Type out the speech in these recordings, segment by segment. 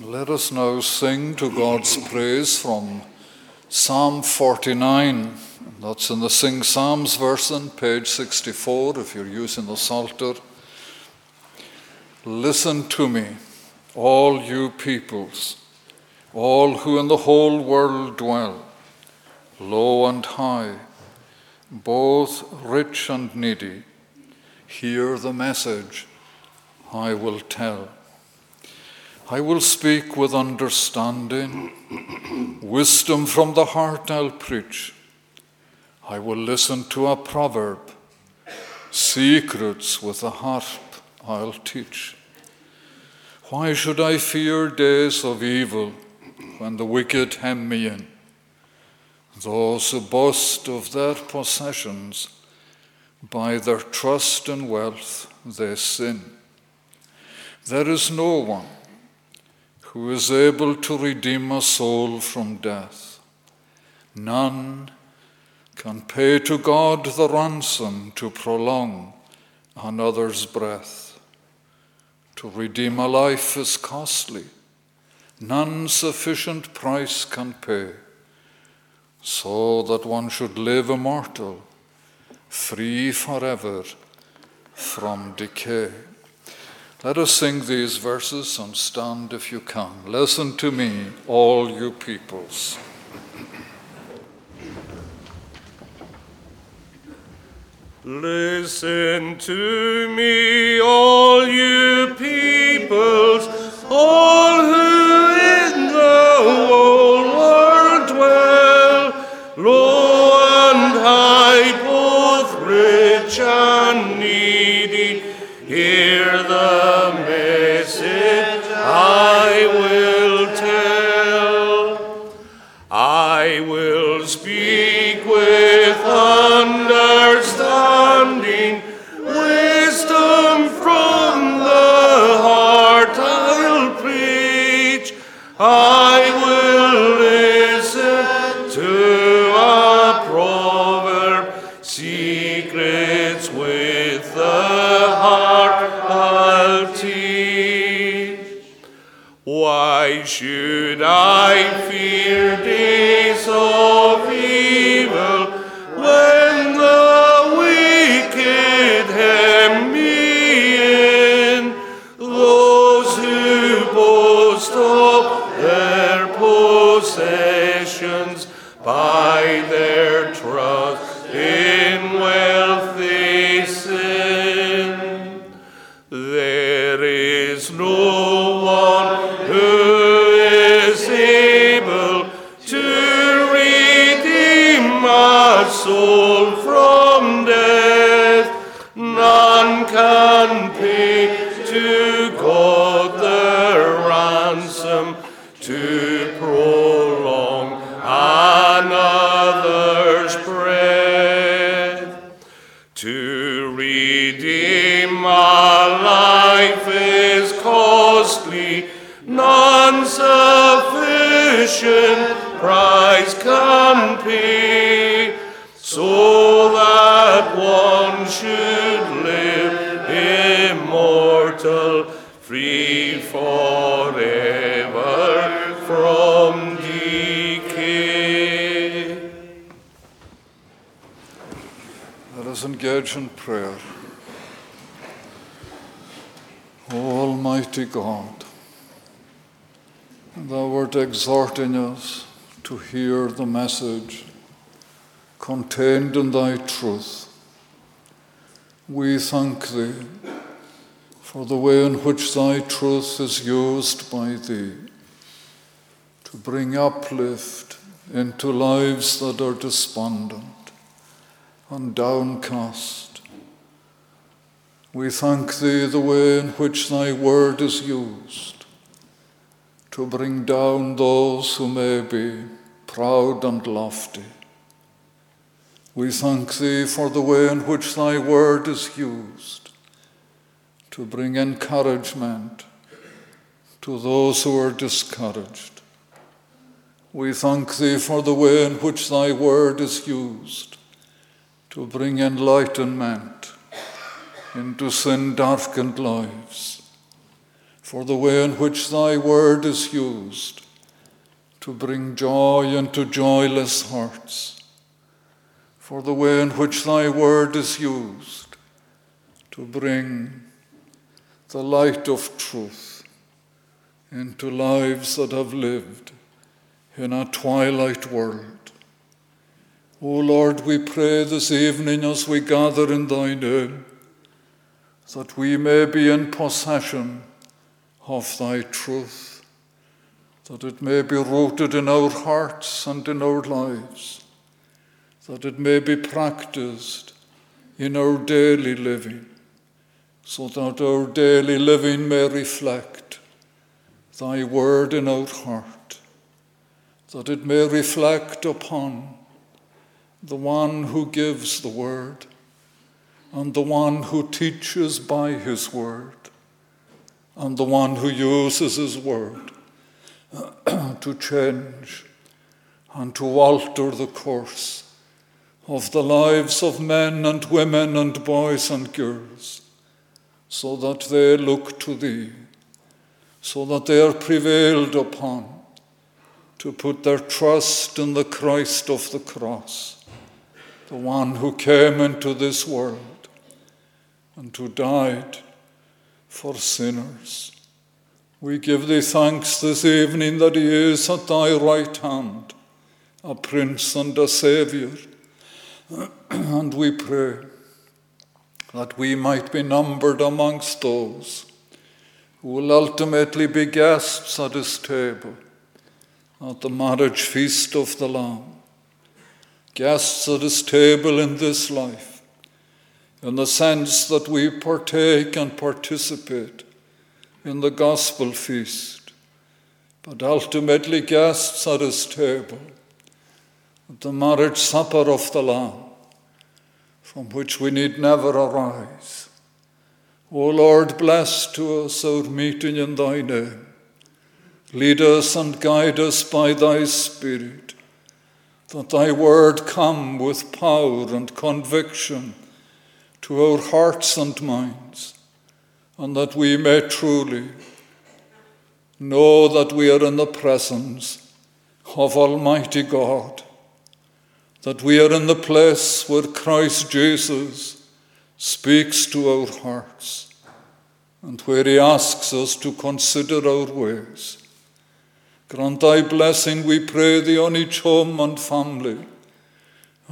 Let us now sing to God's praise from Psalm 49. That's in the Sing Psalms version, page 64, if you're using the Psalter. Listen to me, all you peoples, all who in the whole world dwell, low and high, both rich and needy. Hear the message I will tell. I will speak with understanding. Wisdom from the heart I'll preach. I will listen to a proverb. Secrets with a harp I'll teach. Why should I fear days of evil when the wicked hem me in? Those who boast of their possessions, by their trust in wealth, they sin. There is no one who is able to redeem a soul from death. None can pay to God the ransom to prolong another's breath. To redeem a life is costly, none sufficient price can pay, so that one should live immortal, free forever from decay. Let us sing these verses and stand if you can. Listen to me, all you peoples. Listen to me, all you peoples, all who in the whole world with understanding, Almighty God, Thou art exhorting us to hear the message contained in Thy truth. We thank Thee for the way in which Thy truth is used by Thee to bring uplift into lives that are despondent and downcast. We thank Thee the way in which Thy word is used to bring down those who may be proud and lofty. We thank Thee for the way in which Thy word is used to bring encouragement to those who are discouraged. We thank Thee for the way in which Thy word is used to bring enlightenment into sin darkened lives. for the way in which thy word is used to bring joy into joyless hearts, for the way in which thy word is used to bring the light of truth into lives that have lived in a twilight world. O Lord, we pray this evening as we gather in thy name that we may be in possession of thy truth that it may be rooted in our hearts and in our lives, that it may be practiced in our daily living, so that our daily living may reflect thy word in our heart, that it may reflect upon the one who gives the word and the one who teaches by his word and the one who uses his word to change and to alter the course of the lives of men and women and boys and girls, so that they look to Thee, so that they are prevailed upon to put their trust in the Christ of the cross, the one who came into this world and who died for sinners we give thee thanks this evening that he is at thy right hand, a prince and a saviour. and we pray that we might be numbered amongst those who will ultimately be guests at his table at the marriage feast of the Lamb. Guests at his table in this life, in the sense that we partake and participate in the gospel feast, but ultimately guests at his table, at the marriage supper of the Lamb, from which we need never arise. O Lord, bless to us our meeting in thy name. Lead us and guide us by thy Spirit, that thy word come with power and conviction to our hearts and minds and that we may truly know that we are in the presence of Almighty God, that we are in the place where Christ Jesus speaks to our hearts and where he asks us to consider our ways. Grant thy blessing, we pray thee, on each home and family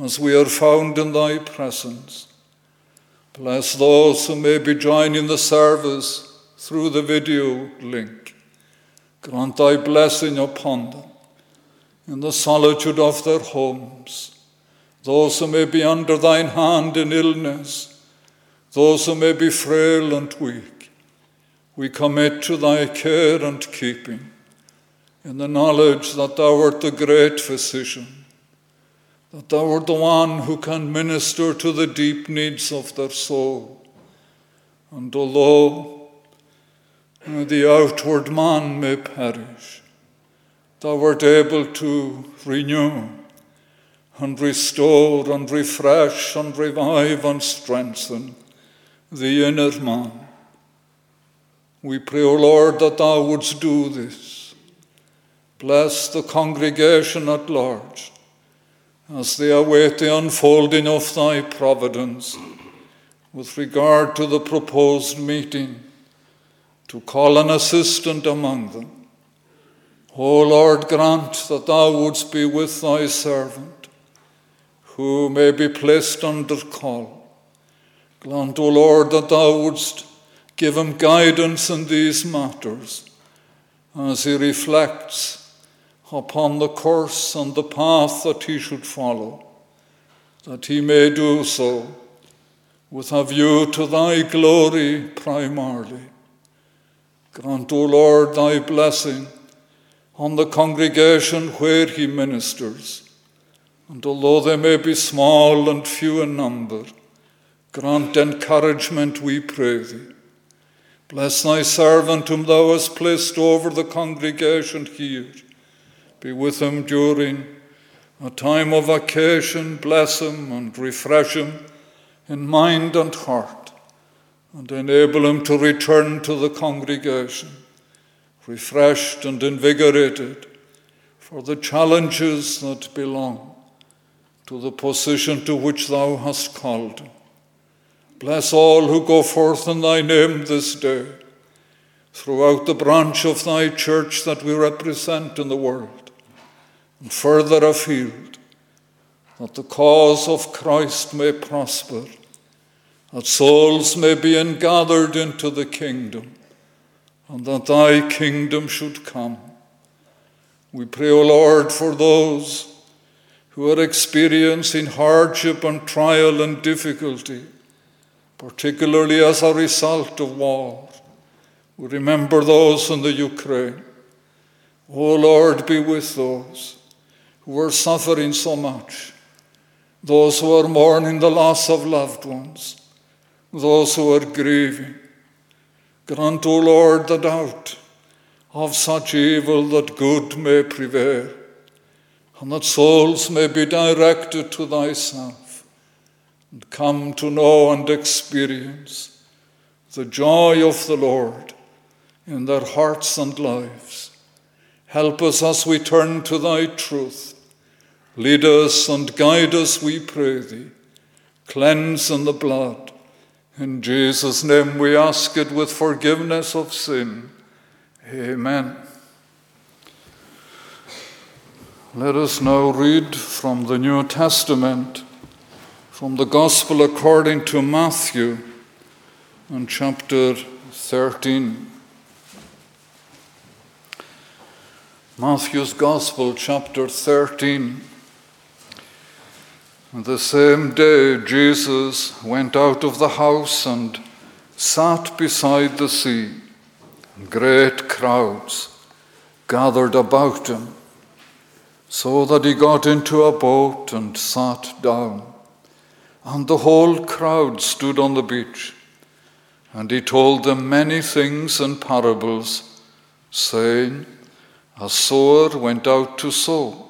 as we are found in thy presence Bless those who may be joining the service through the video link. Grant thy blessing upon them in the solitude of their homes. Those who may be under thine hand in illness, those who may be frail and weak, we commit to thy care and keeping in the knowledge that thou art the great physician that thou art the one who can minister to the deep needs of their soul. And although uh, the outward man may perish, thou art able to renew and restore and refresh and revive and strengthen the inner man. We pray, O Lord, that thou wouldst do this. Bless the congregation at large as they await the unfolding of thy providence with regard to the proposed meeting, to call an assistant among them. O Lord, grant that thou wouldst be with thy servant, who may be placed under call. Grant, O Lord, that thou wouldst give him guidance in these matters as he reflects upon the course and the path that he should follow, that he may do so with a view to thy glory primarily. Grant, O Lord, thy blessing on the congregation where he ministers. And although they may be small and few in number, grant encouragement, we pray thee. Bless thy servant whom thou hast placed over the congregation here be with them during a time of vacation. Bless him and refresh him in mind and heart, and enable them to return to the congregation refreshed and invigorated for the challenges that belong to the position to which thou hast called. Bless all who go forth in thy name this day, throughout the branch of thy church that we represent in the world, and further afield, that the cause of Christ may prosper, that souls may be gathered into the kingdom, and that thy kingdom should come. We pray, O Lord, for those who are experiencing hardship and trial and difficulty, particularly as a result of war. We remember those in the Ukraine. O Lord, be with those who are suffering so much, those who are mourning the loss of loved ones, those who are grieving. Grant, O Lord, the doubt of such evil that good may prevail, and that souls may be directed to thyself, and come to know and experience the joy of the Lord in their hearts and lives. Help us as we turn to thy truth. Lead us and guide us, we pray thee. Cleanse in the blood. In Jesus' name we ask it with forgiveness of sin. Amen. Let us now read from the New Testament, from the Gospel according to Matthew, in chapter 13. Matthew's Gospel, chapter 13. The same day, Jesus went out of the house and sat beside the sea. Great crowds gathered about him, so that he got into a boat and sat down. And the whole crowd stood on the beach. And he told them many things in parables, saying, A sower went out to sow.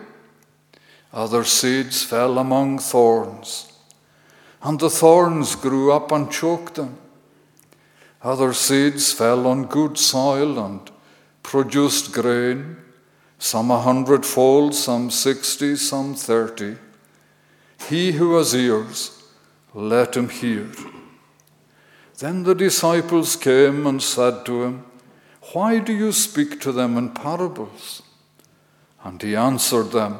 Other seeds fell among thorns, and the thorns grew up and choked them. Other seeds fell on good soil and produced grain, some a hundredfold, some sixty, some thirty. He who has ears, let him hear. Then the disciples came and said to him, Why do you speak to them in parables? And he answered them,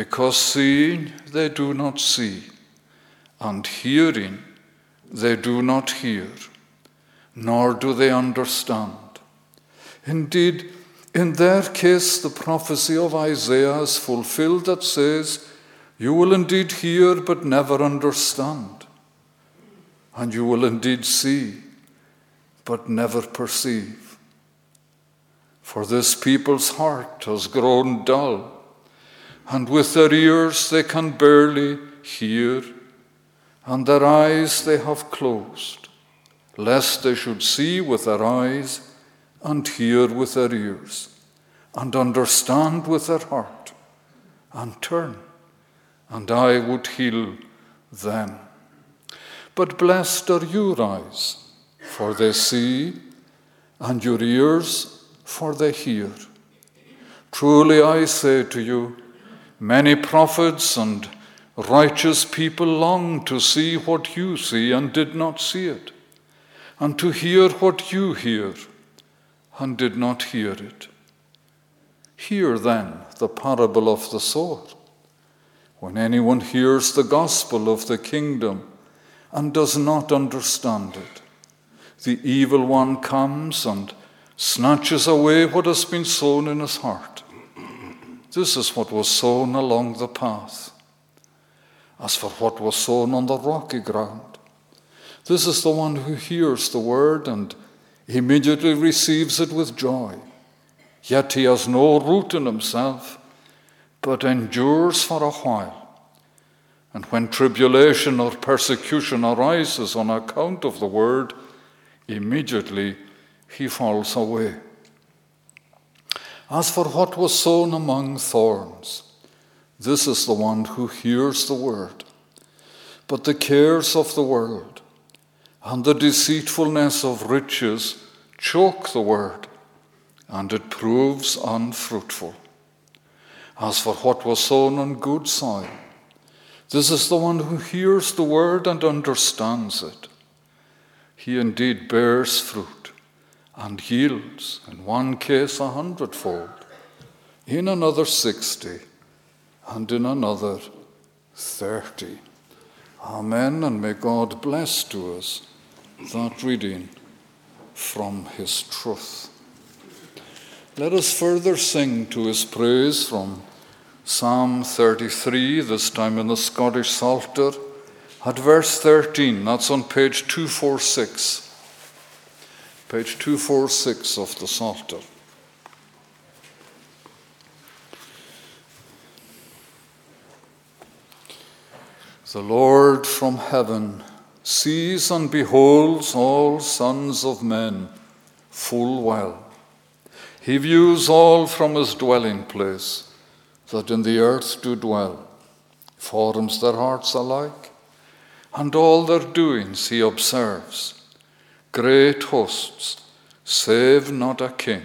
because seeing they do not see, and hearing they do not hear nor do they understand. Indeed, in their case, the prophecy of Isaiah is fulfilled that says, You will indeed hear, but never understand. And you will indeed see, but never perceive. For this people's heart has grown dull, and with their ears they can barely hear, and their eyes they have closed lest they should see with their eyes and hear with their ears and understand with their heart and turn, and I would heal them. But blessed are your eyes, for they see, and your ears, for they hear. Truly I say to you, many prophets and righteous people longed to see what you see and did not see it and to hear what you hear and did not hear it. Hear then the parable of the sower. When anyone hears the gospel of the kingdom and does not understand it, the evil one comes and snatches away what has been sown in his heart. This is what was sown along the path. As for what was sown on the rocky ground, this is the one who hears the word and immediately receives it with joy. Yet he has no root in himself, but endures for a while. And when tribulation or persecution arises on account of the word, immediately he falls away. As for what was sown among thorns, this is the one who hears the word. But the cares of the world and the deceitfulness of riches choke the word, and it proves unfruitful. As for what was sown on good soil, this is the one who hears the word and understands it. He indeed bears fruit and yields, in one case a hundredfold, in another sixty, and in another thirty. Amen, and may God bless to us that reading from his truth. Let us further sing to his praise from Psalm 33, this time in the Scottish Psalter, at verse 13. That's on page 246 page 246 of the Psalter. The Lord from heaven sees and beholds all sons of men full well. He views all from his dwelling place that in the earth do dwell, forms their hearts alike, and all their doings he observes great hosts, save not a king.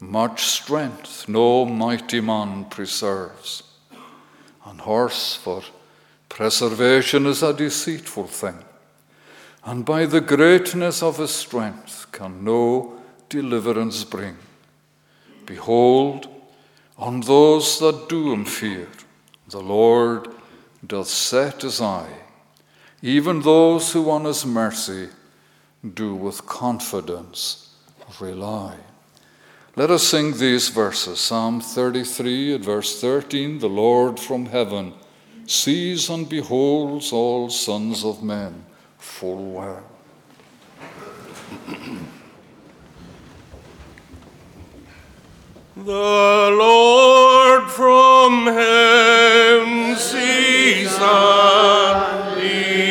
Much strength no mighty man preserves. An horse for preservation is a deceitful thing, and by the greatness of his strength can no deliverance bring. Behold, on those that do him fear, the Lord doth set his eye, even those who on his mercy do with confidence rely. Let us sing these verses Psalm 33 at verse 13 The Lord from heaven sees and beholds all sons of men full well. The Lord from heaven sees and beholds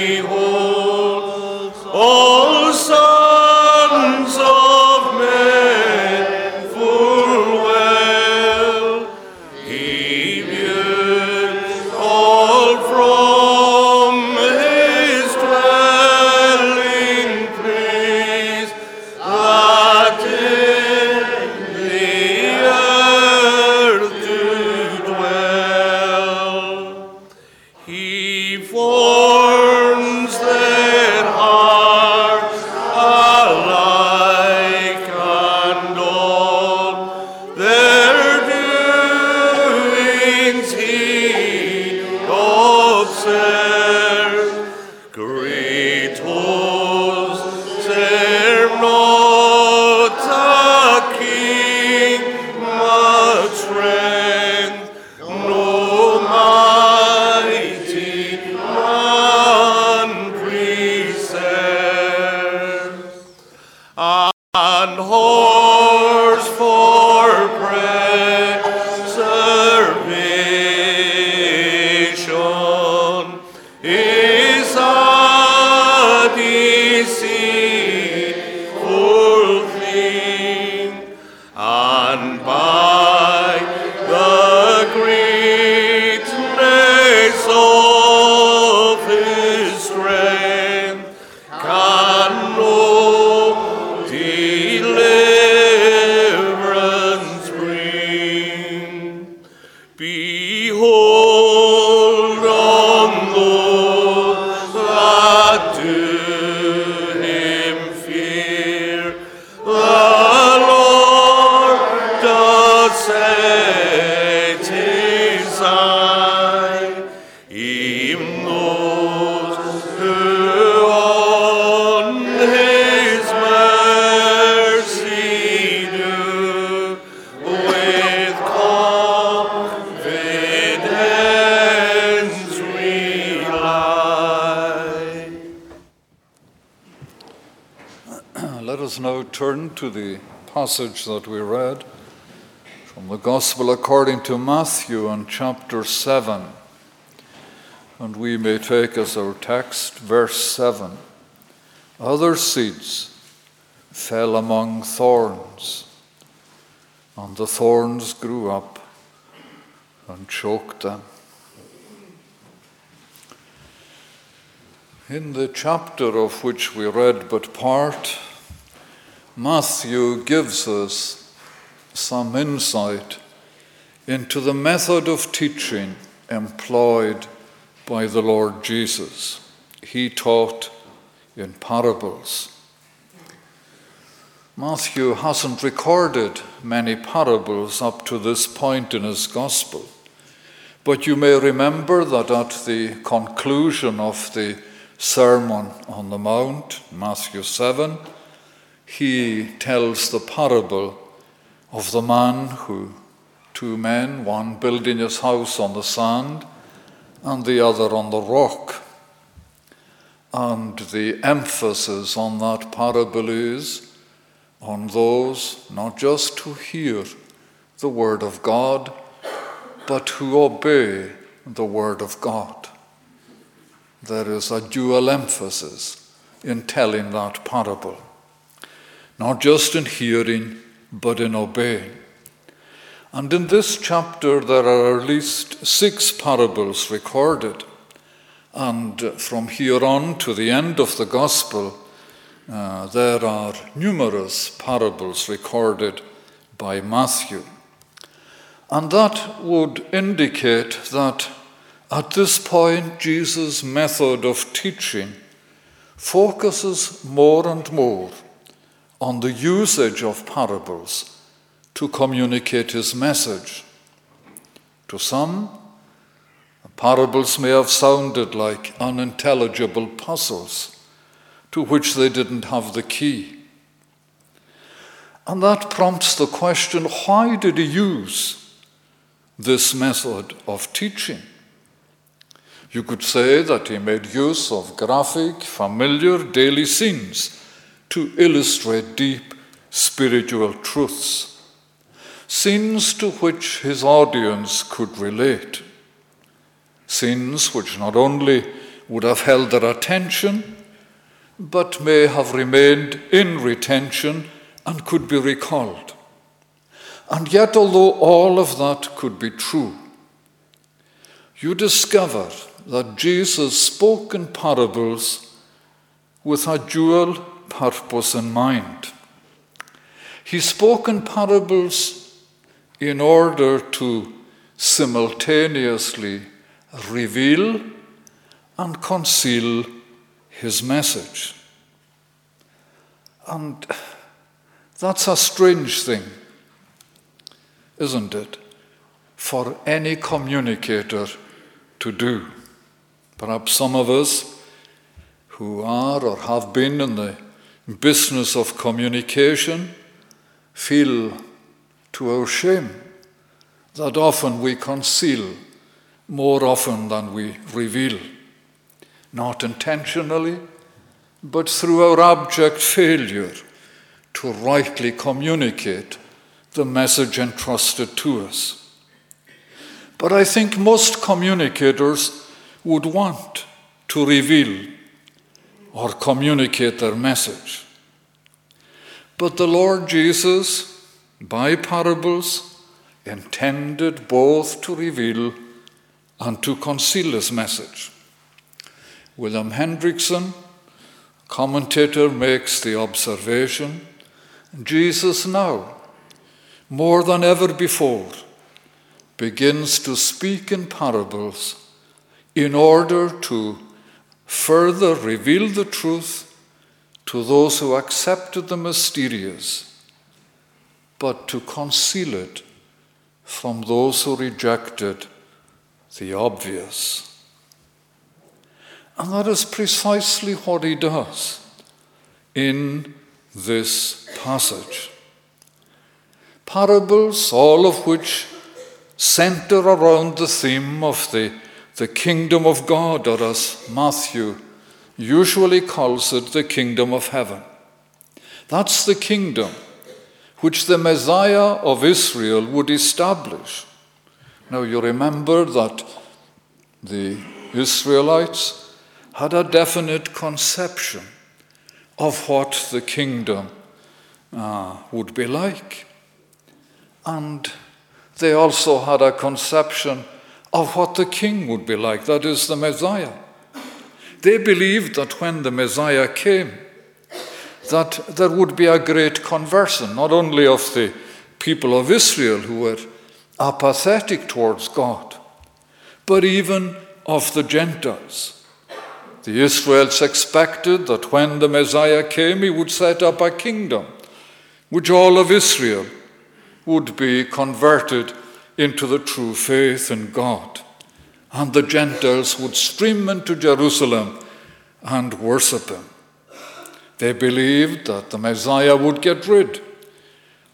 passage that we read from the Gospel according to Matthew in chapter 7. And we may take as our text verse 7. Other seeds fell among thorns, and the thorns grew up and choked them. In the chapter of which we read but part, Matthew gives us some insight into the method of teaching employed by the Lord Jesus. He taught in parables. Matthew hasn't recorded many parables up to this point in his gospel, but you may remember that at the conclusion of the Sermon on the Mount, Matthew 7, he tells the parable of the man who, two men, one building his house on the sand and the other on the rock. And the emphasis on that parable is on those not just who hear the word of God, but who obey the word of God there is a dual emphasis in telling that parable. Not just in hearing, but in obeying. And in this chapter, there are at least six parables recorded. And from here on to the end of the Gospel, uh, there are numerous parables recorded by Matthew. And that would indicate that at this point, Jesus' method of teaching focuses more and more on the usage of parables to communicate his message. To some, parables may have sounded like unintelligible puzzles to which they didn't have the key. And that prompts the question why did he use this method of teaching? You could say that he made use of graphic, familiar daily scenes to illustrate deep spiritual truths, scenes to which his audience could relate, scenes which not only would have held their attention, but may have remained in retention and could be recalled. And yet, although all of that could be true, you discover that Jesus spoke in parables with a dual purpose in mind. He spoke in parables in order to simultaneously reveal and conceal his message. And that's a strange thing, isn't it, for any communicator to do. Perhaps some of us who are or have been in the business of communication feel to our shame that often we conceal more often than we reveal. Not intentionally, but through our abject failure to rightly communicate the message entrusted to us. But I think most communicators would want to reveal or communicate their message. But the Lord Jesus, by parables, intended both to reveal and to conceal his message. William Hendriksen, commentator, makes the observation Jesus now, more than ever before, begins to speak in parables in order to further reveal the truth to those who accepted the mysterious, but to conceal it from those who rejected the obvious. And that is precisely what he does in this passage. Parables, all of which center around the theme of the the kingdom of God, or as Matthew usually calls it, the kingdom of heaven. That's the kingdom which the Messiah of Israel would establish. Now, you remember that the Israelites had a definite conception of what the kingdom uh, would be like. And they also had a conception of what the king would be like, that is, the Messiah. They believed that when the Messiah came, that there would be a great conversion, not only of the people of Israel who were apathetic towards God, but even of the Gentiles. The Israelites expected that when the Messiah came, he would set up a kingdom which all of Israel would be converted into the true faith in God. And the Gentiles would stream into Jerusalem and worship him. They believed that the Messiah would get rid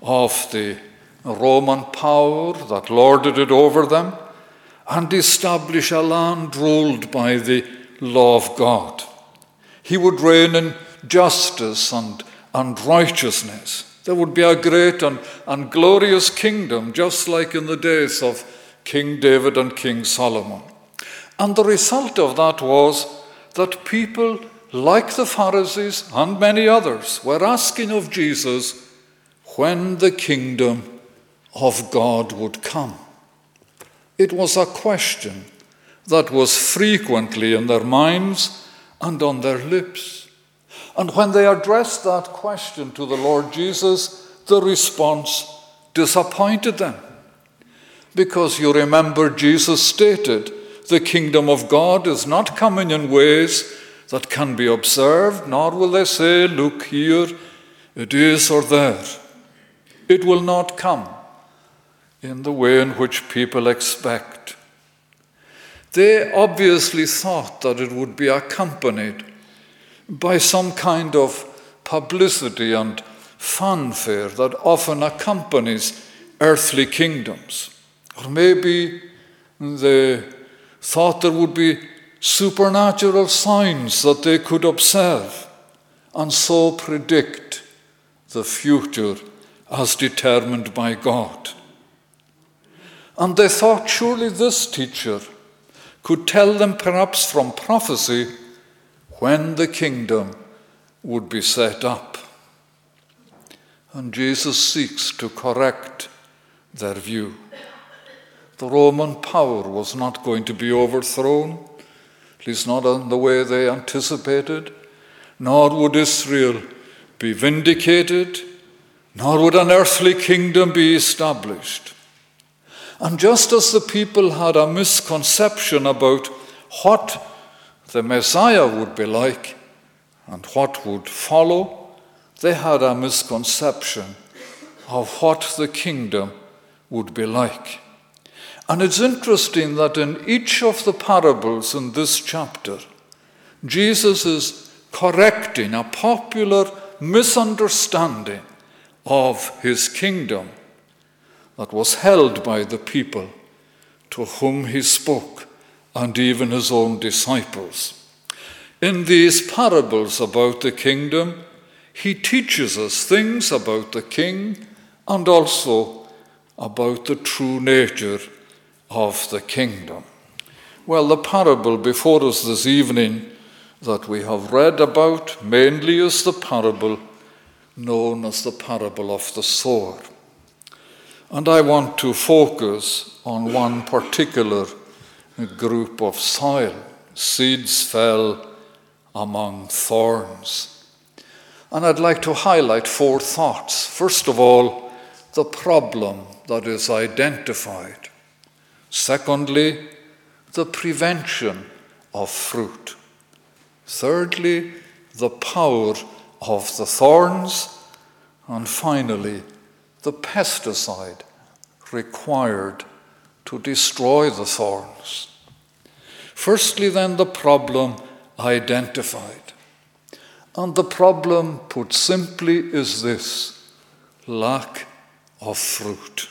of the Roman power that lorded it over them and establish a land ruled by the law of God. He would reign in justice and, and righteousness. There would be a great and, and glorious kingdom, just like in the days of King David and King Solomon. And the result of that was that people like the Pharisees and many others, were asking of Jesus when the kingdom of God would come. It was a question that was frequently in their minds and on their lips. And when they addressed that question to the Lord Jesus, the response disappointed them. Because you remember, Jesus stated, the kingdom of God is not coming in ways that can be observed, nor will they say, Look here, it is or there. It will not come in the way in which people expect. They obviously thought that it would be accompanied by some kind of publicity and fanfare that often accompanies earthly kingdoms. Or maybe they thought there would be supernatural signs that they could observe and so predict the future as determined by God. And they thought surely this teacher could tell them, perhaps from prophecy, when the kingdom would be set up. And Jesus seeks to correct their view. The Roman power was not going to be overthrown at least not in the way they anticipated, nor would Israel be vindicated, nor would an earthly kingdom be established. And just as the people had a misconception about what the Messiah would be like and what would follow, they had a misconception of what the kingdom would be like. And it's interesting that in each of the parables in this chapter, Jesus is correcting a popular misunderstanding of his kingdom that was held by the people to whom he spoke and even his own disciples. In these parables about the kingdom, he teaches us things about the king and also about the true nature of the kingdom. Well, the parable before us this evening that we have read about mainly is the parable known as the parable of the sower. And I want to focus on one particular group of soil. Seeds fell among thorns. And I'd like to highlight four thoughts. First of all, the problem that is identified. Secondly, the prevention of fruit. Thirdly, the power of the thorns. And finally, the pesticide required to destroy the thorns. Firstly, then, the problem identified. And the problem, put simply, is this lack of fruit.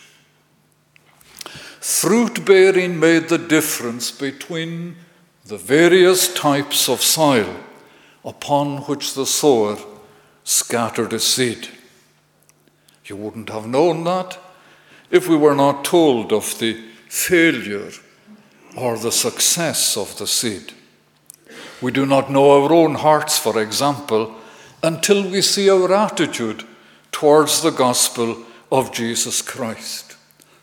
Fruit bearing made the difference between the various types of soil upon which the sower scattered a seed. You wouldn't have known that if we were not told of the failure or the success of the seed. We do not know our own hearts, for example, until we see our attitude towards the gospel of Jesus Christ.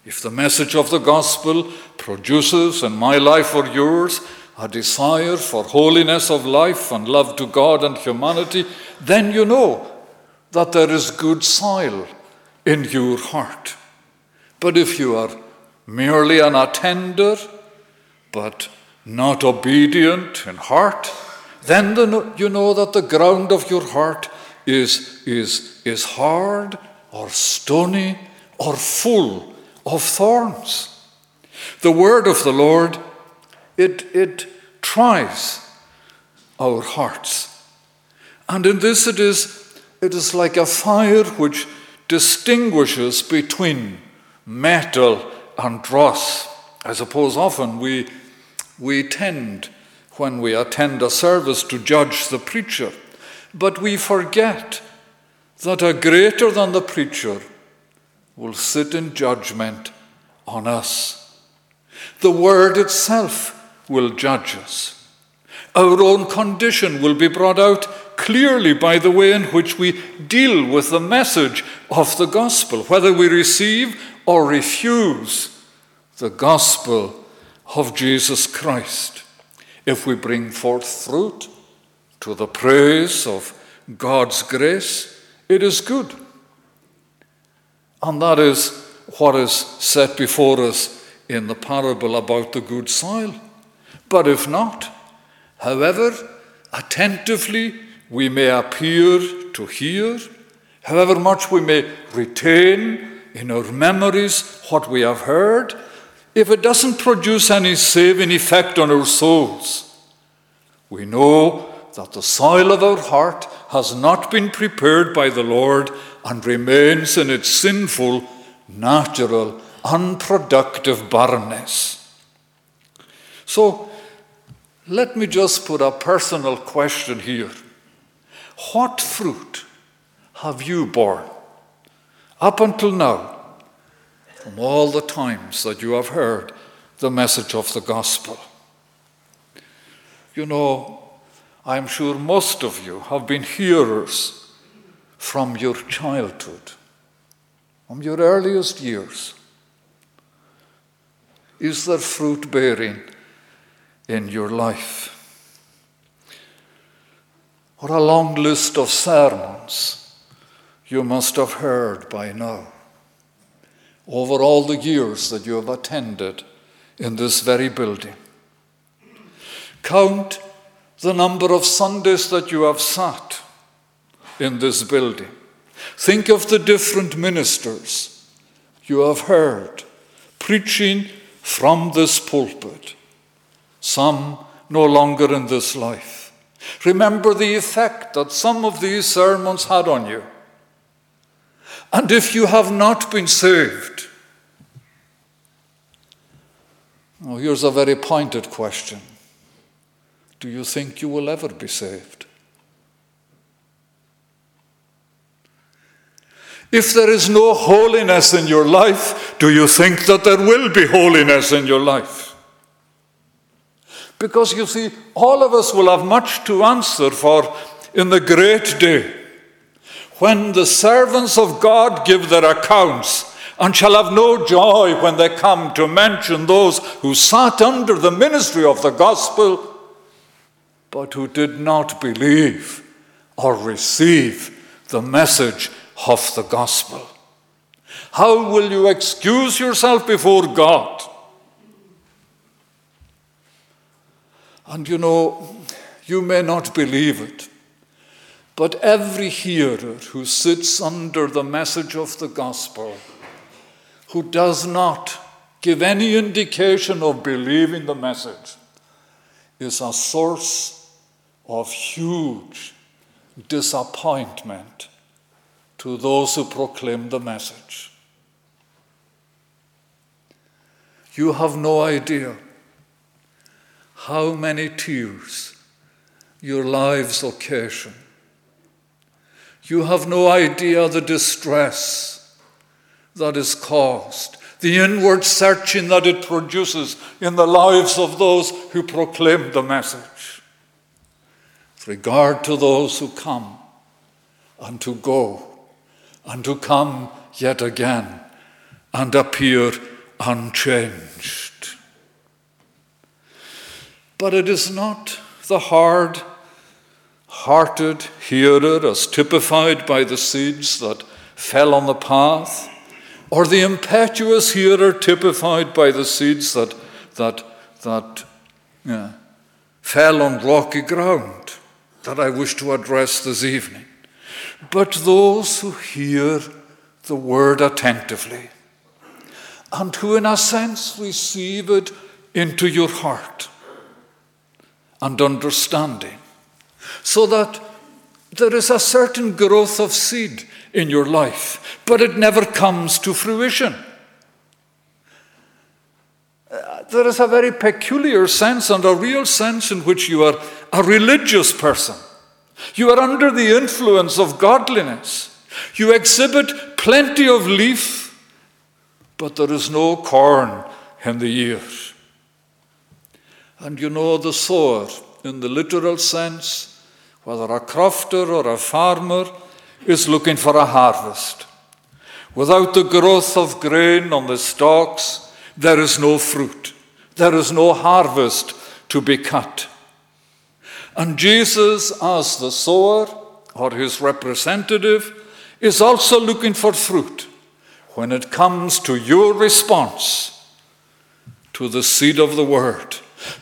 If the message of the gospel produces in my life or yours a desire for holiness of life and love to God and humanity, then you know that there is good soil in your heart. But if you are merely an attender, but not obedient in heart, then the, you know that the ground of your heart is, is, is hard or stony or full of thorns. The word of the Lord, it, it tries our hearts. And in this it is, it is like a fire which distinguishes between metal and dross. I suppose often we, we tend, when we attend a service, to judge the preacher, but we forget that a greater than the preacher will sit in judgment on us. The word itself will judge us. Our own condition will be brought out clearly by the way in which we deal with the message of the gospel, whether we receive or refuse the gospel of Jesus Christ. If we bring forth fruit to the praise of God's grace, it is good. And that is what is set before us in the parable about the good soil. But if not, however attentively we may appear to hear, however much we may retain in our memories what we have heard, if it doesn't produce any saving effect on our souls, we know that the soil of our heart has not been prepared by the Lord and remains in its sinful, natural, unproductive barrenness. So, let me just put a personal question here. What fruit have you borne? Up until now, from all the times that you have heard the message of the gospel. You know, I'm sure most of you have been hearers from your childhood, from your earliest years. Is there fruit bearing in your life? What a long list of sermons you must have heard by now over all the years that you have attended in this very building. Count the number of Sundays that you have sat in this building. Think of the different ministers you have heard preaching from this pulpit, some no longer in this life. Remember the effect that some of these sermons had on you. And if you have not been saved, oh, here's a very pointed question Do you think you will ever be saved? If there is no holiness in your life, do you think that there will be holiness in your life? Because you see, all of us will have much to answer for in the great day when the servants of God give their accounts, and shall have no joy when they come to mention those who sat under the ministry of the gospel, but who did not believe or receive the message of the gospel. How will you excuse yourself before God? And you know, you may not believe it. But every hearer who sits under the message of the gospel, who does not give any indication of believing the message, is a source of huge disappointment to those who proclaim the message. You have no idea how many tears your lives occasion You have no idea the distress that is caused, the inward searching that it produces in the lives of those who proclaim the message. With regard to those who come and to go, and to come yet again and appear unchanged. But it is not the hard hearted hearer, as typified by the seeds that fell on the path, or the impetuous hearer, typified by the seeds that, that, that yeah, fell on rocky ground, that I wish to address this evening. But those who hear the word attentively and who, in a sense, receive it into your heart and understanding so that there is a certain growth of seed in your life, but it never comes to fruition. There is a very peculiar sense and a real sense in which you are a religious person. You are under the influence of godliness. You exhibit plenty of leaf, but there is no corn in the ears. And you know the sower, in the literal sense, whether a crofter or a farmer, is looking for a harvest. Without the growth of grain on the stalks, there is no fruit. There is no harvest to be cut. And Jesus, as the sower or his representative, is also looking for fruit when it comes to your response to the seed of the word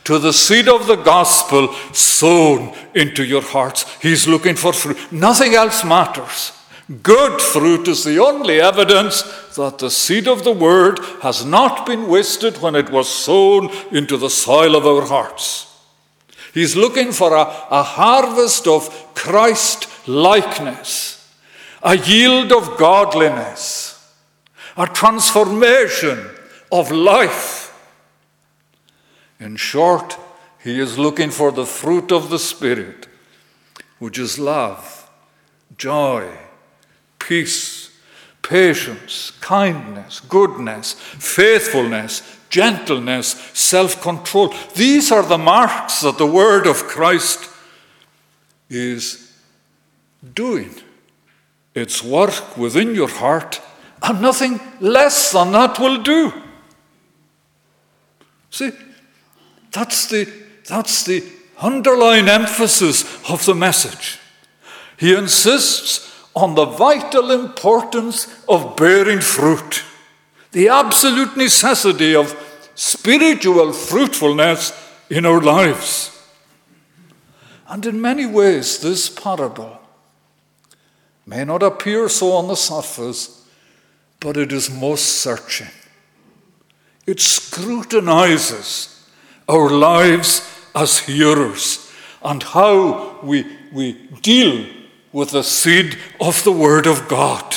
to the seed of the gospel sown into your hearts. He's looking for fruit. Nothing else matters. Good fruit is the only evidence that the seed of the word has not been wasted when it was sown into the soil of our hearts. He's looking for a, a harvest of Christ likeness, a yield of godliness, a transformation of life in short, he is looking for the fruit of the Spirit, which is love, joy, peace, patience, kindness, goodness, faithfulness, gentleness, self control. These are the marks that the Word of Christ is doing. Its work within your heart, and nothing less than that will do. See, that's the, that's the underlying emphasis of the message. He insists on the vital importance of bearing fruit, the absolute necessity of spiritual fruitfulness in our lives. And in many ways, this parable may not appear so on the surface, but it is most searching. It scrutinizes our lives as hearers and how we, we deal with the seed of the Word of God.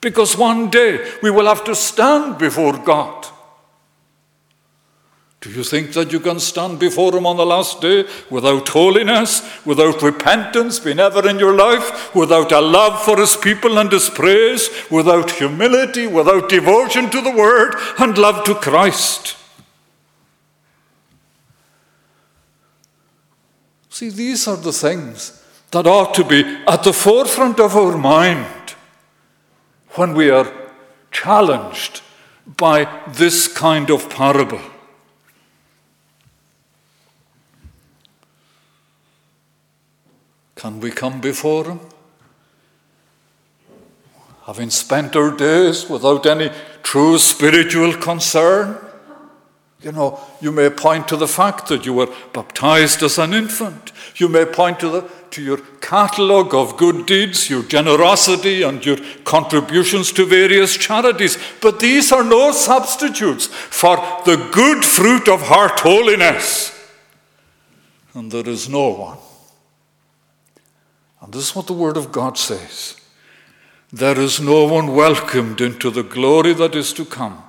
Because one day we will have to stand before God. Do you think that you can stand before Him on the last day without holiness, without repentance being ever in your life, without a love for His people and His praise, without humility, without devotion to the Word and love to Christ? See, these are the things that ought to be at the forefront of our mind when we are challenged by this kind of parable. Can we come before Him? Having spent our days without any true spiritual concern? You know, you may point to the fact that you were baptized as an infant. You may point to, the, to your catalogue of good deeds, your generosity, and your contributions to various charities. But these are no substitutes for the good fruit of heart holiness. And there is no one. And this is what the Word of God says there is no one welcomed into the glory that is to come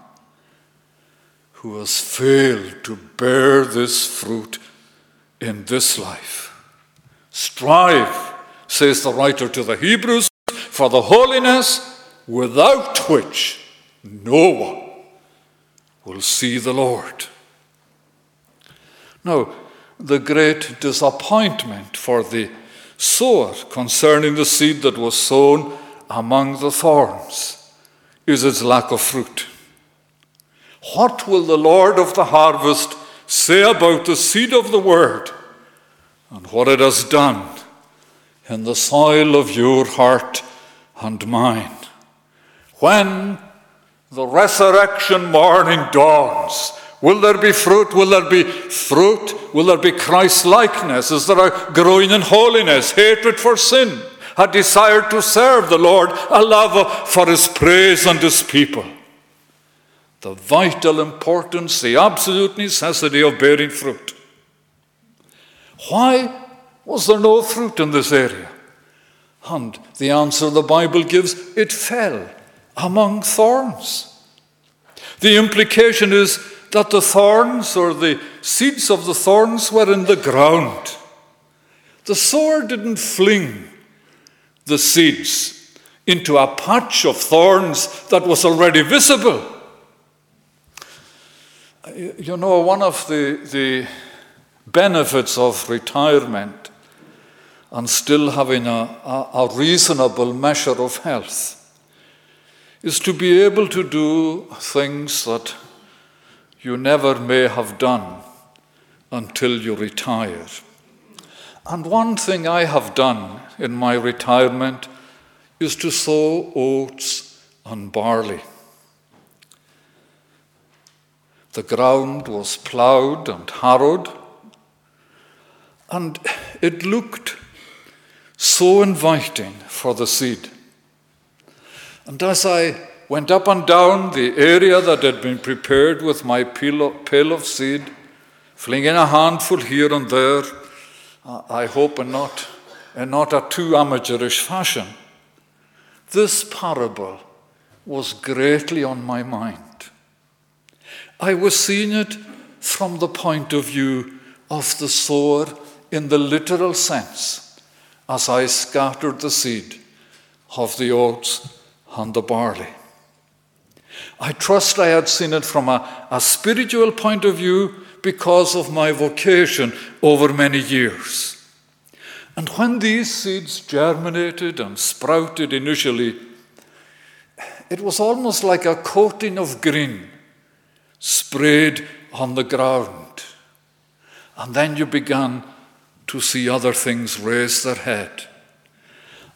who has failed to bear this fruit in this life. Strive, says the writer to the Hebrews, for the holiness without which no one will see the Lord. Now, the great disappointment for the sower concerning the seed that was sown among the thorns is its lack of fruit. What will the Lord of the harvest say about the seed of the word and what it has done in the soil of your heart and mine? When the resurrection morning dawns, will there be fruit? Will there be fruit? Will there be Christ likeness? Is there a growing in holiness, hatred for sin, a desire to serve the Lord, a love for his praise and his people? The vital importance, the absolute necessity of bearing fruit. Why was there no fruit in this area? And the answer the Bible gives it fell among thorns. The implication is that the thorns or the seeds of the thorns were in the ground. The sower didn't fling the seeds into a patch of thorns that was already visible. You know, one of the, the benefits of retirement and still having a, a, a reasonable measure of health is to be able to do things that you never may have done until you retire. And one thing I have done in my retirement is to sow oats and barley. The ground was ploughed and harrowed, and it looked so inviting for the seed. And as I went up and down the area that had been prepared with my pail of seed, flinging a handful here and there, uh, I hope in not, in not a too amateurish fashion, this parable was greatly on my mind. I was seeing it from the point of view of the sower in the literal sense as I scattered the seed of the oats and the barley. I trust I had seen it from a, a spiritual point of view because of my vocation over many years. And when these seeds germinated and sprouted initially, it was almost like a coating of green sprayed on the ground. And then you began to see other things raise their head.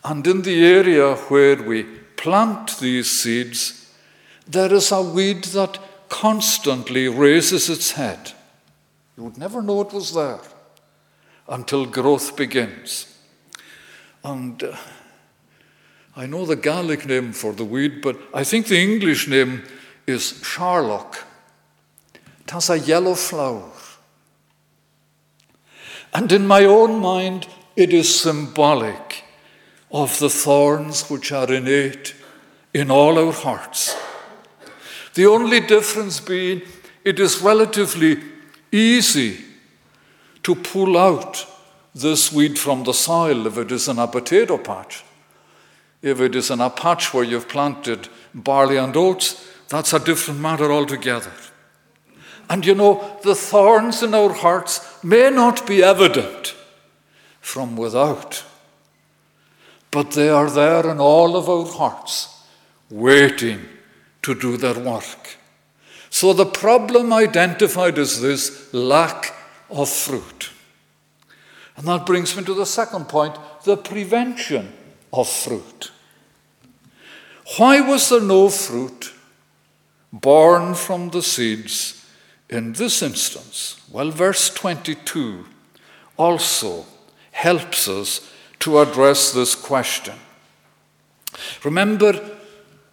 And in the area where we plant these seeds, there is a weed that constantly raises its head. You would never know it was there until growth begins. And uh, I know the Gaelic name for the weed, but I think the English name is charlock. It has a yellow flower. And in my own mind, it is symbolic of the thorns which are innate in all our hearts. The only difference being it is relatively easy to pull out this weed from the soil if it is in a potato patch. If it is in a patch where you've planted barley and oats, that's a different matter altogether. And you know, the thorns in our hearts may not be evident from without, but they are there in all of our hearts, waiting to do their work. So the problem identified is this lack of fruit. And that brings me to the second point the prevention of fruit. Why was there no fruit borne from the seeds in this instance, well, verse 22 also helps us to address this question. Remember,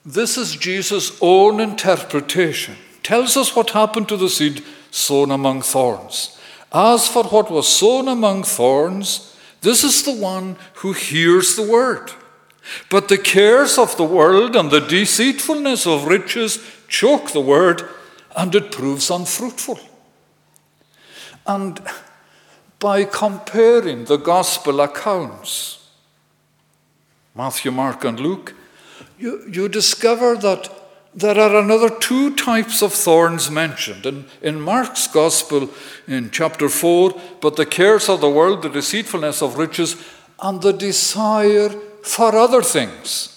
this is Jesus' own interpretation. Tells us what happened to the seed sown among thorns. As for what was sown among thorns, this is the one who hears the word. But the cares of the world and the deceitfulness of riches choke the word, and it proves unfruitful. And by comparing the gospel accounts, Matthew, Mark, and Luke, you, you discover that there are another two types of thorns mentioned. In, in Mark's Gospel, in chapter 4, but the cares of the world, the deceitfulness of riches, and the desire for other things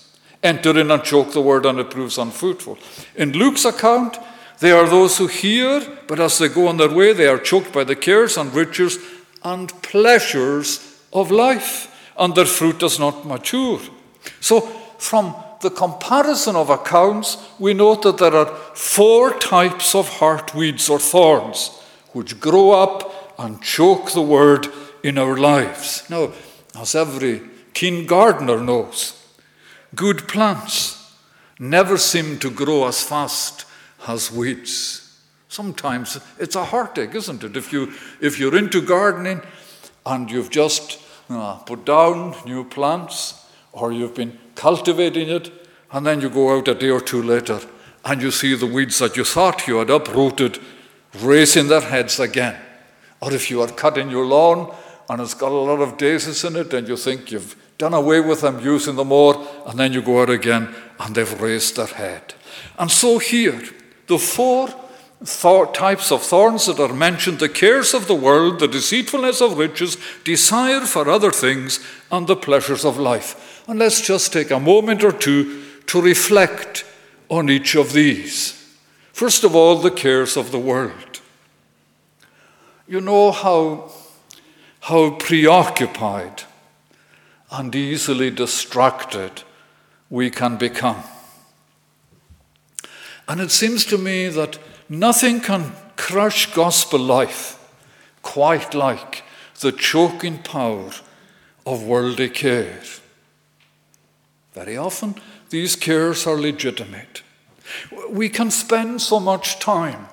enter in and choke the word, and it proves unfruitful. In Luke's account, they are those who hear, but as they go on their way, they are choked by the cares and riches and pleasures of life, and their fruit does not mature. So, from the comparison of accounts, we note that there are four types of heartweeds or thorns which grow up and choke the word in our lives. Now, as every keen gardener knows, good plants never seem to grow as fast as weeds. Sometimes it's a heartache, isn't it? If, you, if you're into gardening and you've just uh, put down new plants or you've been cultivating it, and then you go out a day or two later and you see the weeds that you thought you had uprooted raising their heads again. Or if you are cutting your lawn and it's got a lot of daisies in it and you think you've done away with them, using them more, and then you go out again and they've raised their head. And so here, the four thor- types of thorns that are mentioned the cares of the world, the deceitfulness of riches, desire for other things, and the pleasures of life. And let's just take a moment or two to reflect on each of these. First of all, the cares of the world. You know how, how preoccupied and easily distracted we can become. And it seems to me that nothing can crush gospel life quite like the choking power of worldly care. Very often, these cares are legitimate. We can spend so much time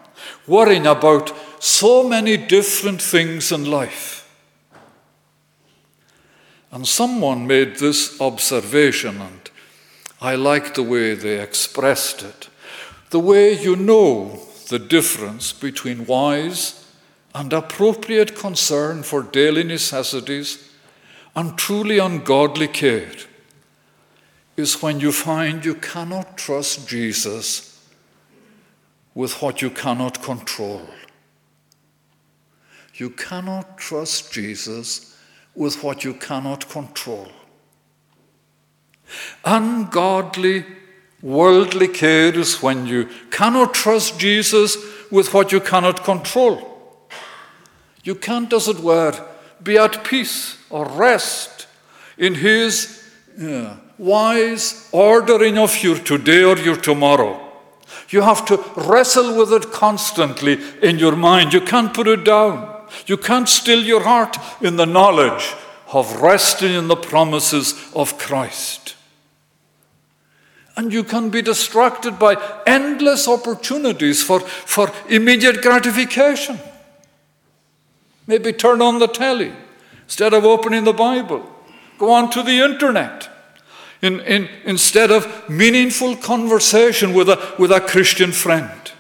worrying about so many different things in life. And someone made this observation, and I like the way they expressed it. The way you know the difference between wise and appropriate concern for daily necessities and truly ungodly care is when you find you cannot trust Jesus with what you cannot control. You cannot trust Jesus with what you cannot control. Ungodly, worldly care is when you cannot trust Jesus with what you cannot control. You can't, as it were, be at peace or rest in His yeah, wise ordering of your today or your tomorrow. You have to wrestle with it constantly in your mind. You can't put it down. You can't still your heart in the knowledge of resting in the promises of Christ. And you can be distracted by endless opportunities for, for immediate gratification. Maybe turn on the telly instead of opening the Bible. Go on to the internet in, in, instead of meaningful conversation with a, with a Christian friend.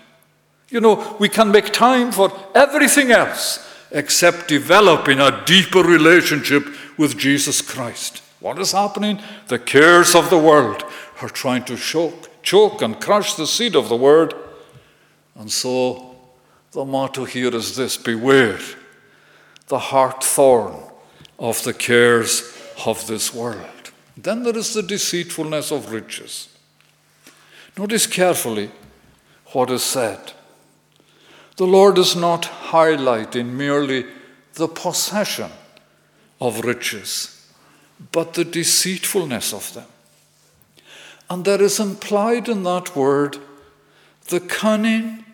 You know, we can make time for everything else except developing a deeper relationship with Jesus Christ. What is happening? The cares of the world are trying to choke, choke and crush the seed of the word. And so the motto here is this beware the heart thorn of the cares of this world. Then there is the deceitfulness of riches. Notice carefully what is said. The Lord is not highlighting merely the possession of riches, but the deceitfulness of them. And there is implied in that word the cunning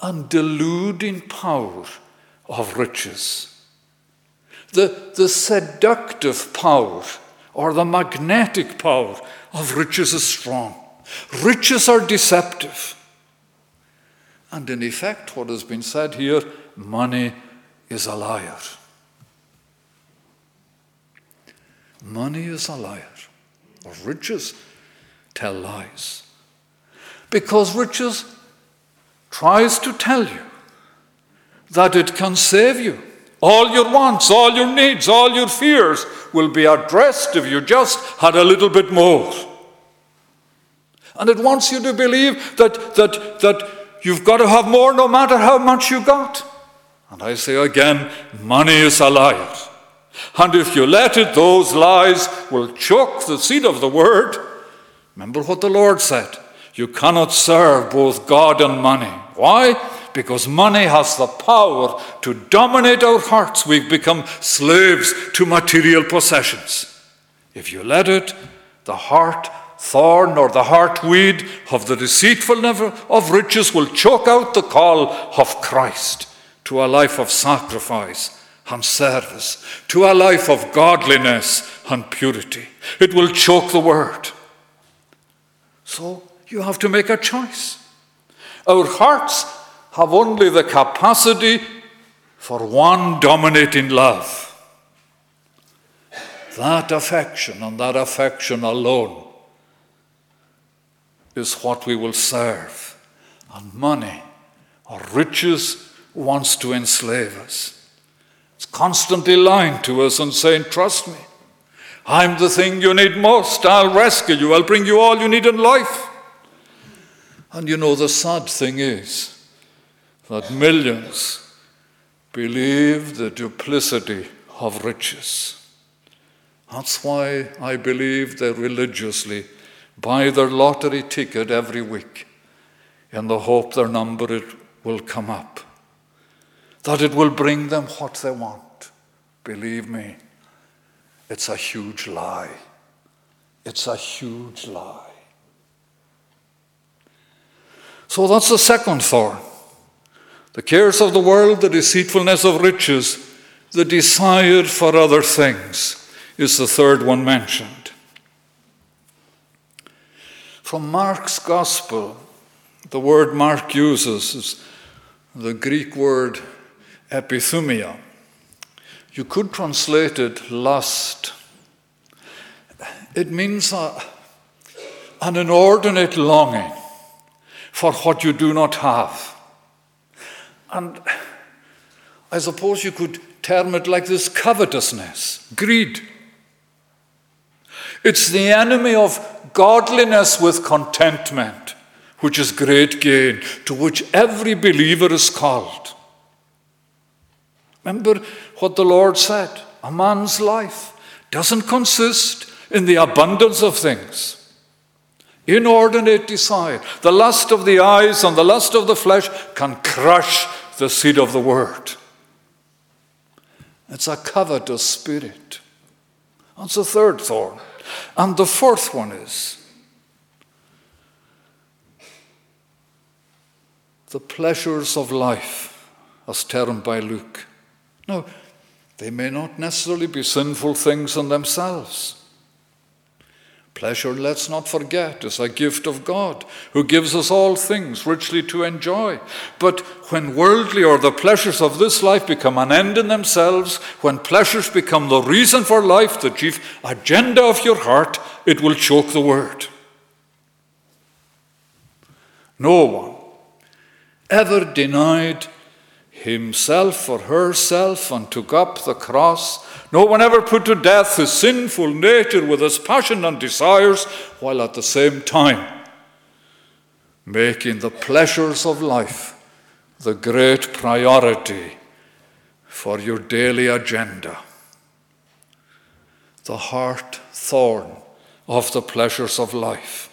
and deluding power of riches, the, the seductive power or the magnetic power of riches is strong. Riches are deceptive. And in effect, what has been said here money is a liar. Money is a liar. Or riches tell lies. Because riches tries to tell you that it can save you All your wants, all your needs, all your fears will be addressed if you just had a little bit more. And it wants you to believe that, that, that you've got to have more no matter how much you got. And I say again, money is a liar. And if you let it, those lies will choke the seed of the word. Remember what the Lord said you cannot serve both God and money. Why? Because money has the power to dominate our hearts. We've become slaves to material possessions. If you let it, the heart thorn or the heart weed of the deceitfulness of riches will choke out the call of Christ to a life of sacrifice and service, to a life of godliness and purity. It will choke the word. So you have to make a choice. Our hearts have only the capacity for one dominating love. That affection and that affection alone is what we will serve. And money or riches wants to enslave us. It's constantly lying to us and saying, Trust me. I'm the thing you need most. I'll rescue you. I'll bring you all you need in life. And you know, the sad thing is that millions believe the duplicity of riches. That's why I believe they religiously buy their lottery ticket every week in the hope their number will come up, that it will bring them what they want. Believe me, it's a huge lie. It's a huge lie. So that's the second thorn. The cares of the world, the deceitfulness of riches, the desire for other things is the third one mentioned. From Mark's Gospel, the word Mark uses is the Greek word epithumia. You could translate it lust. It means a, an inordinate longing for what you do not have. And I suppose you could term it like this covetousness, greed. It's the enemy of godliness with contentment, which is great gain, to which every believer is called. Remember what the Lord said a man's life doesn't consist in the abundance of things inordinate desire, the lust of the eyes and the lust of the flesh can crush the seed of the word. It's a covetous spirit. That's the third thorn. And the fourth one is the pleasures of life, as termed by Luke. Now, they may not necessarily be sinful things in themselves. Pleasure, let's not forget, is a gift of God who gives us all things richly to enjoy. But when worldly or the pleasures of this life become an end in themselves, when pleasures become the reason for life, the chief agenda of your heart, it will choke the word. No one ever denied himself or herself and took up the cross. No one ever put to death his sinful nature with his passion and desires, while at the same time making the pleasures of life the great priority for your daily agenda. The heart thorn of the pleasures of life.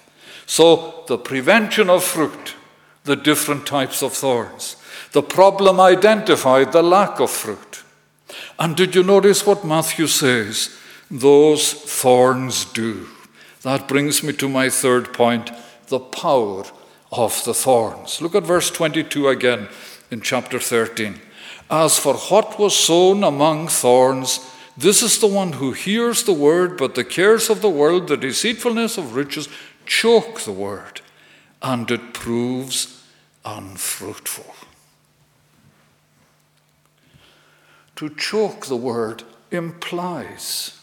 So, the prevention of fruit, the different types of thorns the problem identified the lack of fruit. And did you notice what Matthew says? Those thorns do. That brings me to my third point the power of the thorns. Look at verse 22 again in chapter 13. As for what was sown among thorns, this is the one who hears the word, but the cares of the world, the deceitfulness of riches, choke the word, and it proves unfruitful. To choke the word implies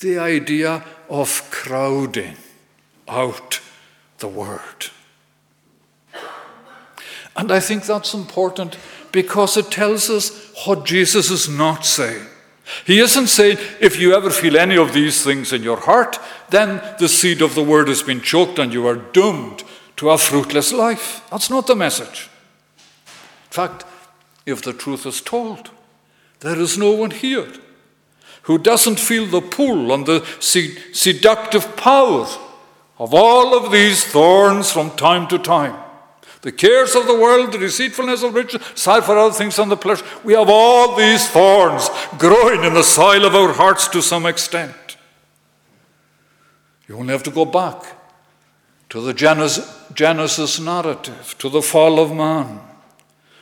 the idea of crowding out the word. And I think that's important because it tells us what Jesus is not saying. He isn't saying, if you ever feel any of these things in your heart, then the seed of the word has been choked and you are doomed to a fruitless life. That's not the message. In fact, if the truth is told, there is no one here who doesn't feel the pull and the seductive power of all of these thorns from time to time. The cares of the world, the deceitfulness of riches, sigh for other things and the pleasure. We have all these thorns growing in the soil of our hearts to some extent. You only have to go back to the Genesis narrative, to the fall of man.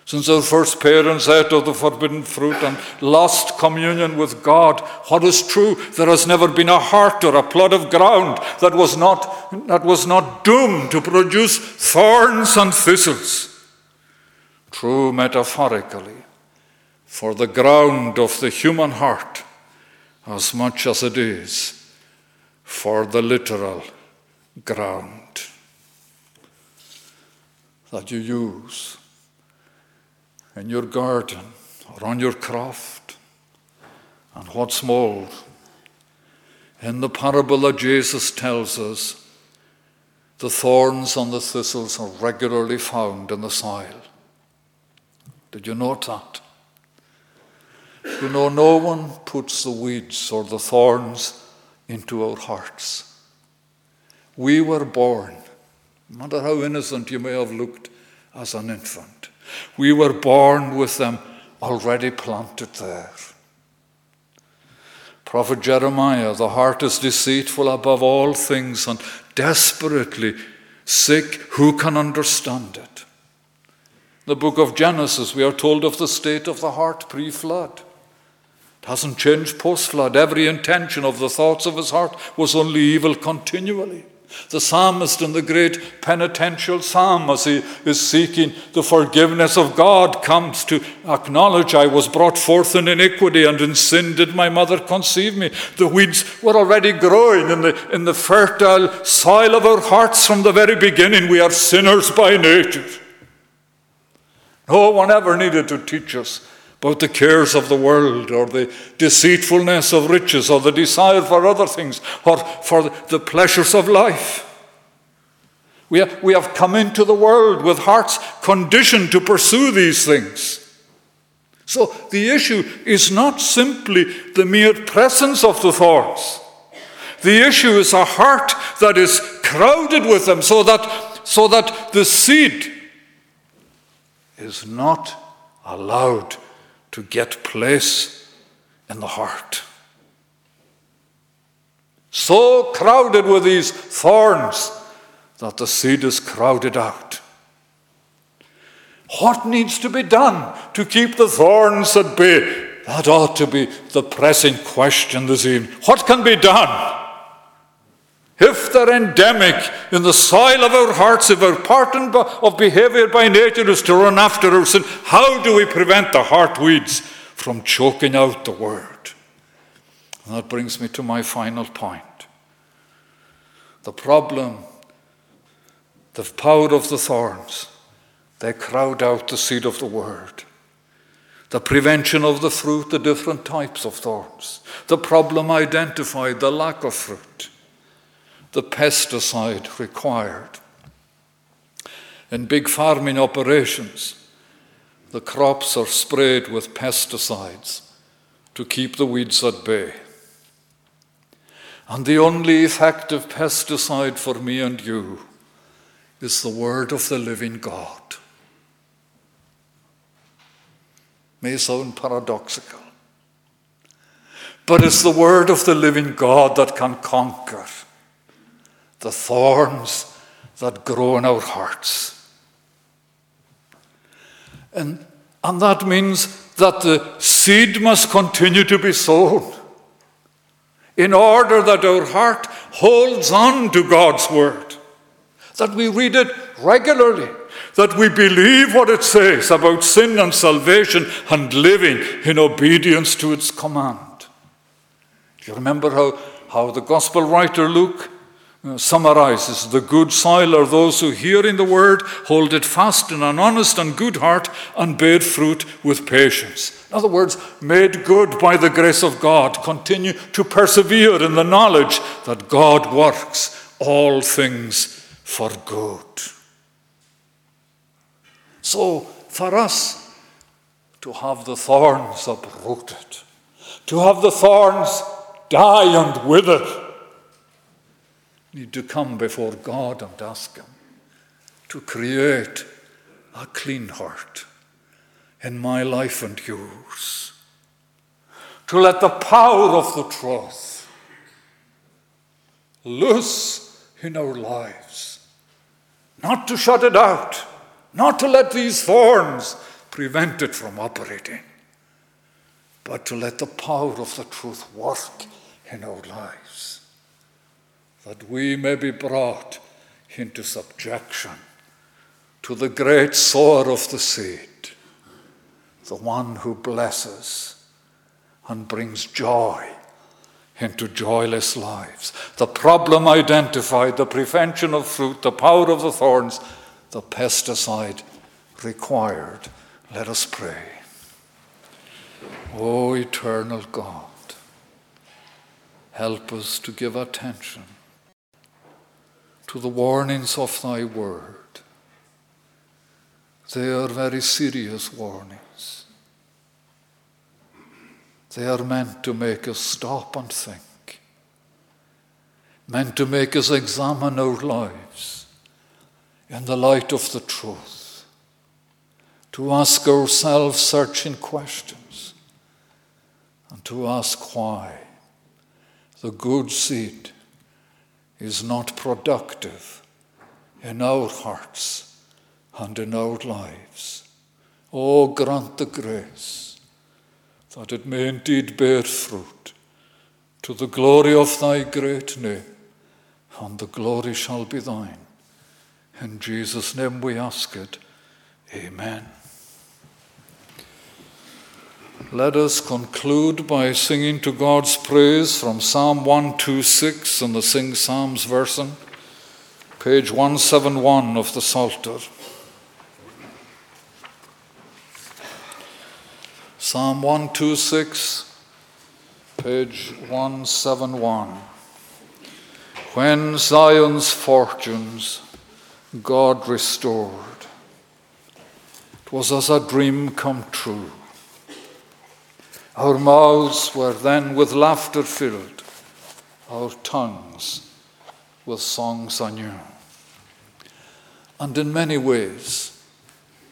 Since our first parents ate of the forbidden fruit and lost communion with God, what is true? There has never been a heart or a plot of ground that was not, that was not doomed to produce thorns and thistles. True metaphorically, for the ground of the human heart as much as it is for the literal ground that you use in your garden or on your croft. And what's more, in the parable that Jesus tells us, the thorns and the thistles are regularly found in the soil. Did you note that? You know, no one puts the weeds or the thorns into our hearts. We were born, no matter how innocent you may have looked as an infant, we were born with them already planted there. Prophet Jeremiah, the heart is deceitful above all things and desperately sick. Who can understand it? The book of Genesis, we are told of the state of the heart pre flood. It hasn't changed post flood. Every intention of the thoughts of his heart was only evil continually. The psalmist in the great penitential psalm, as he is seeking the forgiveness of God, comes to acknowledge, I was brought forth in iniquity, and in sin did my mother conceive me. The weeds were already growing in the, in the fertile soil of our hearts from the very beginning. We are sinners by nature. No one ever needed to teach us about the cares of the world or the deceitfulness of riches or the desire for other things or for the pleasures of life. We have, come into the world with hearts conditioned to pursue these things. So the issue is not simply the mere presence of the thorns. The issue is a heart that is crowded with them so that, so that the seed is not allowed to get place in the heart. So crowded with these thorns that the seed is crowded out. What needs to be done to keep the thorns at bay? That ought to be the pressing question this evening. What can be done? If they're endemic in the soil of our hearts, if our pattern of behavior by nature is to run after our sin, how do we prevent the heart weeds from choking out the word? And that brings me to my final point. The problem, the power of the thorns, they crowd out the seed of the word. The prevention of the fruit, the different types of thorns. The problem identified, the lack of fruit the pesticide required. In big farming operations, the crops are sprayed with pesticides to keep the weeds at bay. And the only effective pesticide for me and you is the word of the living God. May sound paradoxical, but it's the word of the living God that can conquer the thorns that grow in our hearts. And, and that means that the seed must continue to be sown in order that our heart holds on to God's word, that we read it regularly, that we believe what it says about sin and salvation and living in obedience to its command. Do you remember how, how the gospel writer Luke Uh, summarizes the good soil are those who hear in the word, hold it fast in an honest and good heart, and bear fruit with patience. In other words, made good by the grace of God, continue to persevere in the knowledge that God works all things for good. So, for us to have the thorns uprooted, to have the thorns die and wither, need to come before God and ask Him to create a clean heart in my life and yours. To let the power of the truth loose in our lives. Not to shut it out, not to let these thorns prevent it from operating, but to let the power of the truth work in our lives that we may be brought into subjection to the great sower of the seed, the one who blesses and brings joy into joyless lives. The problem identified, the prevention of fruit, the power of the thorns, the pesticide required. Let us pray. O eternal God, help us to give attention to the warnings of thy word. They are very serious warnings. They are meant to make us stop and think, meant to make us examine our lives in the light of the truth, to ask ourselves searching questions, and to ask why the good seed is not productive in our hearts and in our lives. Oh, grant the grace that it may indeed bear fruit to the glory of thy great name, and the glory shall be thine. In Jesus' name we ask it. Amen. Let us conclude by singing to God's praise from Psalm 126 in the Sing Psalms version, page 171 of the Psalter. Psalm 126, page 171. When Zion's fortunes God restored, it was as a dream come true our mouths were then with laughter filled, our tongues with songs anew. And in many ways,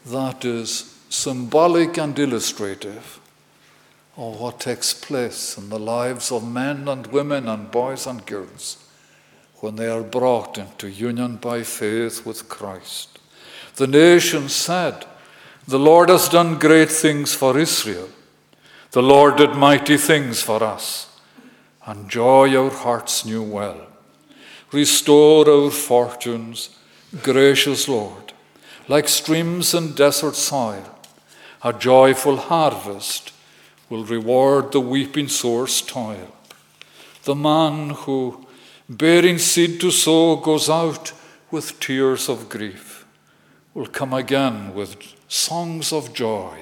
that is symbolic and illustrative of what takes place in the lives of men and women and boys and girls when they are brought into union by faith with Christ. The nation said, The Lord has done great things for Israel. The Lord did mighty things for us, and joy our hearts knew well. Restore our fortunes, gracious Lord, like streams in desert soil. A joyful harvest will reward the weeping sower's toil. The man who, bearing seed to sow, goes out with tears of grief, will come again with songs of joy,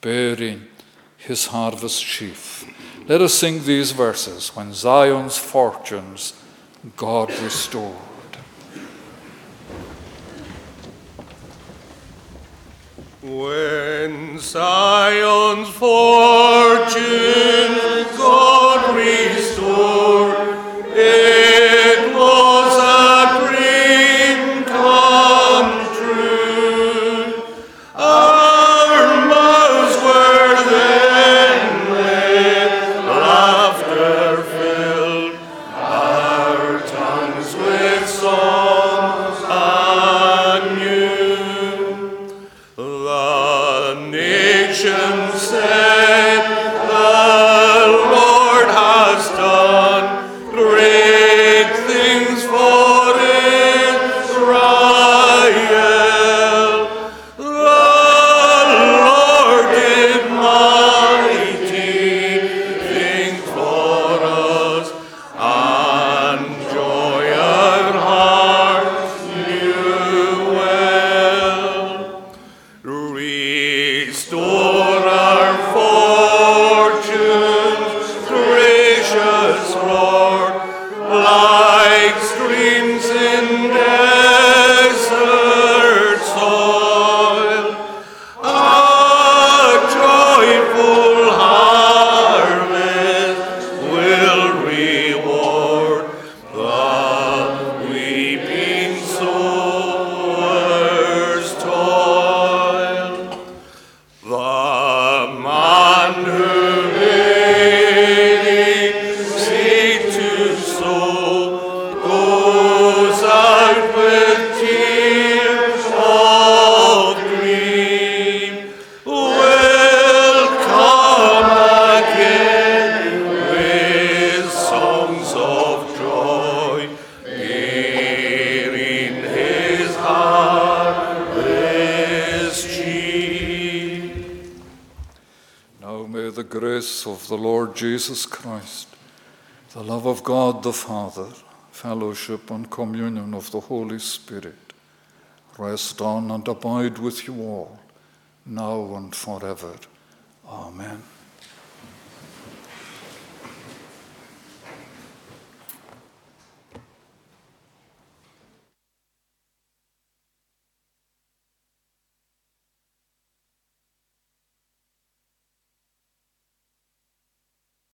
bearing his harvest sheaf. Let us sing these verses when Zion's fortunes God restored. When Zion's fortunes God restored, nation said, love of God the Father, fellowship and communion of the Holy Spirit rest on and abide with you all, now and forever.